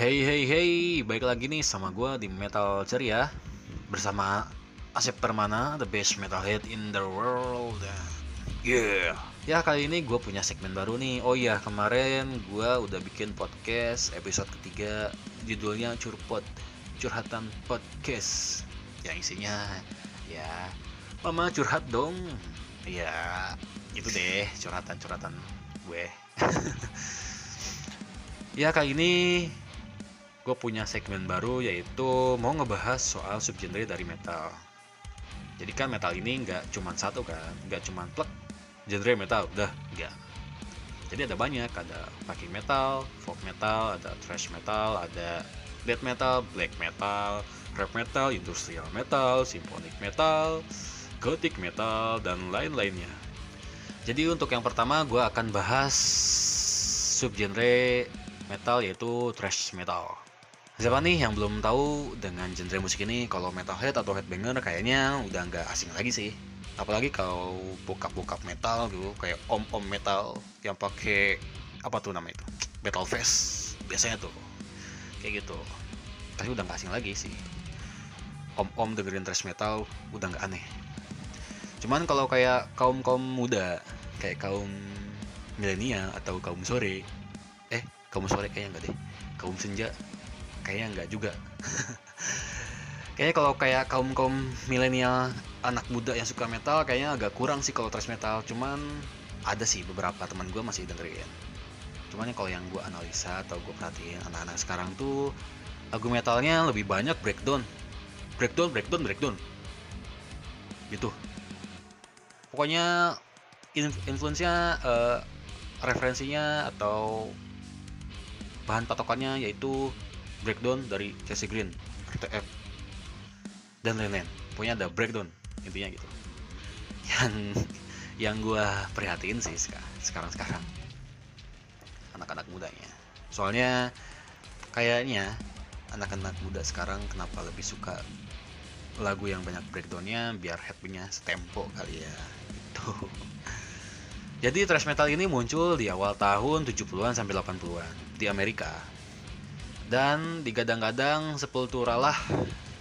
Hey hey hey, baik lagi nih sama gue di Metal Ceria Bersama Asep Permana, the best metalhead in the world. Yeah. Ya kali ini gue punya segmen baru nih. Oh iya kemarin gue udah bikin podcast episode ketiga Judulnya Curpot, Curhatan Podcast. Yang isinya ya Mama curhat dong. Ya itu deh curhatan-curhatan gue. Ya kali ini gue punya segmen baru yaitu mau ngebahas soal subgenre dari metal. Jadi kan metal ini nggak cuma satu kan, nggak cuma plek genre metal, udah nggak. Jadi ada banyak, ada viking metal, folk metal, ada thrash metal, ada death metal, black metal, rap metal, industrial metal, symphonic metal, gothic metal, dan lain-lainnya. Jadi untuk yang pertama gue akan bahas subgenre metal yaitu thrash metal. Siapa nih yang belum tahu dengan genre musik ini kalau metalhead atau headbanger kayaknya udah nggak asing lagi sih. Apalagi kalau bokap-bokap metal gitu kayak om-om metal yang pakai apa tuh nama itu? Metal face biasanya tuh kayak gitu. Tapi udah nggak asing lagi sih. Om-om dengerin thrash metal udah nggak aneh. Cuman kalau kayak kaum-kaum muda kayak kaum milenial atau kaum sore eh kaum sore kayaknya enggak deh kaum senja kayaknya enggak juga. Kayaknya kalau kayak kaum kaum milenial anak muda yang suka metal kayaknya agak kurang sih kalau thrash metal. Cuman ada sih beberapa teman gue masih dengerin. Cuman kalau yang gue analisa atau gue perhatiin anak-anak sekarang tuh lagu metalnya lebih banyak breakdown. Breakdown breakdown breakdown. Gitu. Pokoknya influence-nya uh, referensinya atau bahan patokannya yaitu breakdown dari Chelsea Green, RTF dan lain-lain. Pokoknya ada breakdown intinya gitu. Yang yang gue prihatin sih sekarang-sekarang anak-anak mudanya. Soalnya kayaknya anak-anak muda sekarang kenapa lebih suka lagu yang banyak breakdownnya biar headbangnya setempo kali ya gitu. Jadi thrash metal ini muncul di awal tahun 70-an sampai 80-an di Amerika. Dan digadang-gadang Sepultura lah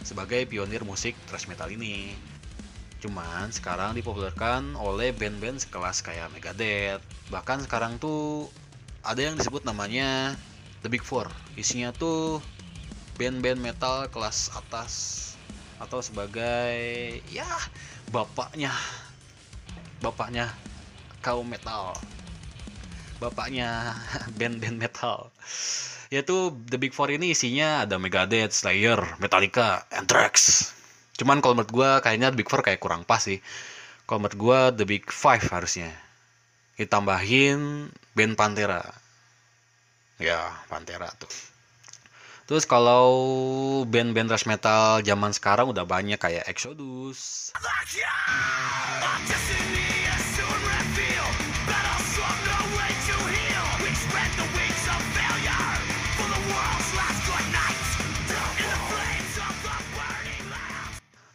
sebagai pionir musik thrash metal ini. Cuman sekarang dipopulerkan oleh band-band sekelas kayak Megadeth. Bahkan sekarang tuh ada yang disebut namanya The Big Four. Isinya tuh band-band metal kelas atas atau sebagai ya bapaknya bapaknya kaum metal bapaknya band-band metal yaitu The Big Four ini isinya ada Megadeth, Slayer, Metallica, Anthrax. Cuman kalau menurut gue kayaknya The Big Four kayak kurang pas sih. Kalau menurut gue The Big Five harusnya. Ditambahin band Pantera. Ya Pantera tuh. Terus kalau band-band thrash metal zaman sekarang udah banyak kayak Exodus.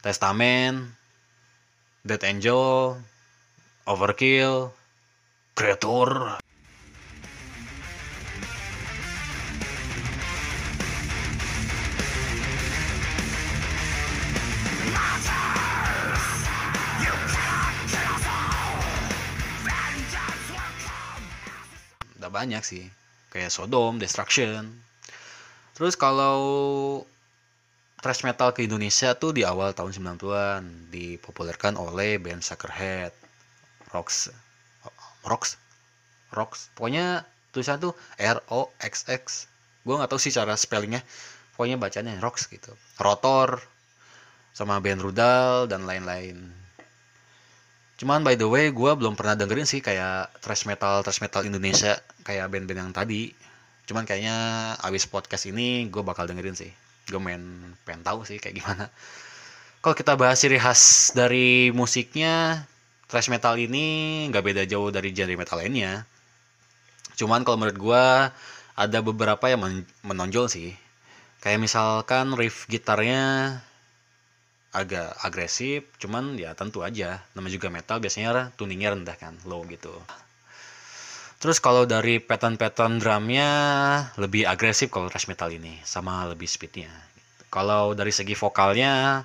Testament, Dead Angel, Overkill, Creator. Udah banyak sih, kayak Sodom, Destruction. Terus kalau thrash metal ke Indonesia tuh di awal tahun 90-an dipopulerkan oleh band Suckerhead, Rocks, Rocks, Rocks. Pokoknya tulisan tuh R O X X. Gue nggak tahu sih cara spellingnya. Pokoknya bacanya Rocks gitu. Rotor sama band Rudal dan lain-lain. Cuman by the way, gue belum pernah dengerin sih kayak thrash metal thrash metal Indonesia kayak band-band yang tadi. Cuman kayaknya abis podcast ini gue bakal dengerin sih gue main pengen tahu sih kayak gimana. Kalau kita bahas ciri khas dari musiknya thrash metal ini nggak beda jauh dari genre metal lainnya. Cuman kalau menurut gue ada beberapa yang menonjol sih. Kayak misalkan riff gitarnya agak agresif cuman ya tentu aja. Nama juga metal biasanya tuningnya rendah kan low gitu Terus kalau dari pattern-pattern drumnya lebih agresif kalau thrash metal ini, sama lebih speednya. Kalau dari segi vokalnya,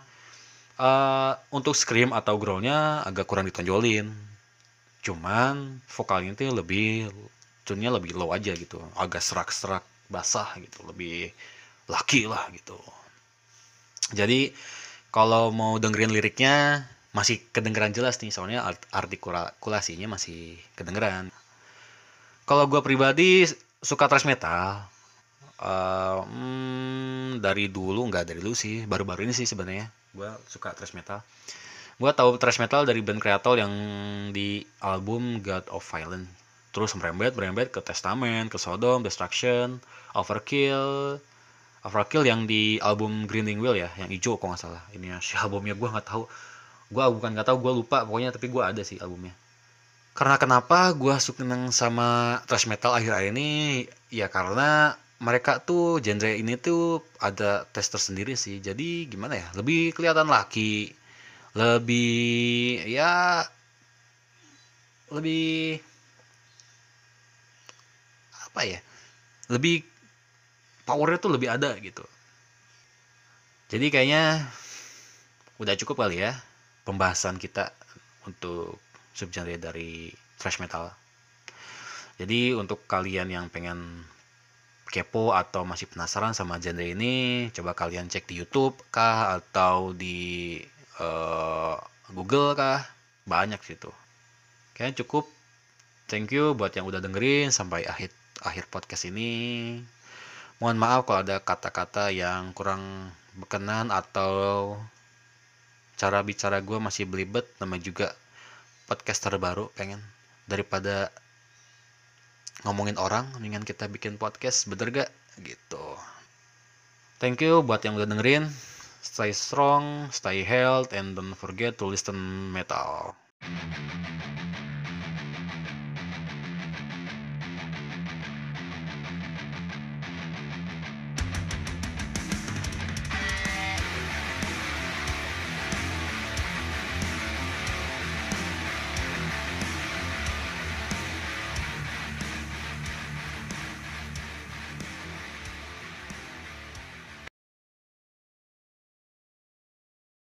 uh, untuk scream atau growlnya agak kurang ditonjolin. Cuman vokalnya itu lebih tune lebih low aja gitu, agak serak-serak basah gitu, lebih laki lah gitu. Jadi kalau mau dengerin liriknya masih kedengeran jelas nih soalnya artikulasinya masih kedengeran kalau gue pribadi suka thrash metal. Uh, hmm, dari dulu nggak dari dulu sih. Baru-baru ini sih sebenarnya. Gue suka thrash metal. Gue tahu thrash metal dari band kreator yang di album God of Violence terus merembet merembet ke Testament ke Sodom Destruction Overkill. Overkill yang di album Grinding Wheel ya yang hijau kok nggak salah. Ini ya si albumnya gue nggak tahu. Gue bukan nggak tahu gue lupa. Pokoknya tapi gue ada sih albumnya karena kenapa gue suka sama thrash metal akhir-akhir ini? Ya karena mereka tuh genre ini tuh ada tes tersendiri sih. Jadi gimana ya? Lebih kelihatan laki lebih ya lebih apa ya? Lebih powernya tuh lebih ada gitu. Jadi kayaknya udah cukup kali ya pembahasan kita untuk subgenre dari thrash metal. Jadi untuk kalian yang pengen kepo atau masih penasaran sama genre ini, coba kalian cek di YouTube kah atau di uh, Google kah, banyak situ. Kayaknya cukup. Thank you buat yang udah dengerin sampai akhir akhir podcast ini. Mohon maaf kalau ada kata-kata yang kurang berkenan atau cara bicara gue masih belibet, nama juga podcaster baru pengen. Daripada ngomongin orang mendingan kita bikin podcast bener gak? Gitu. Thank you buat yang udah dengerin. Stay strong stay health, and don't forget to listen metal.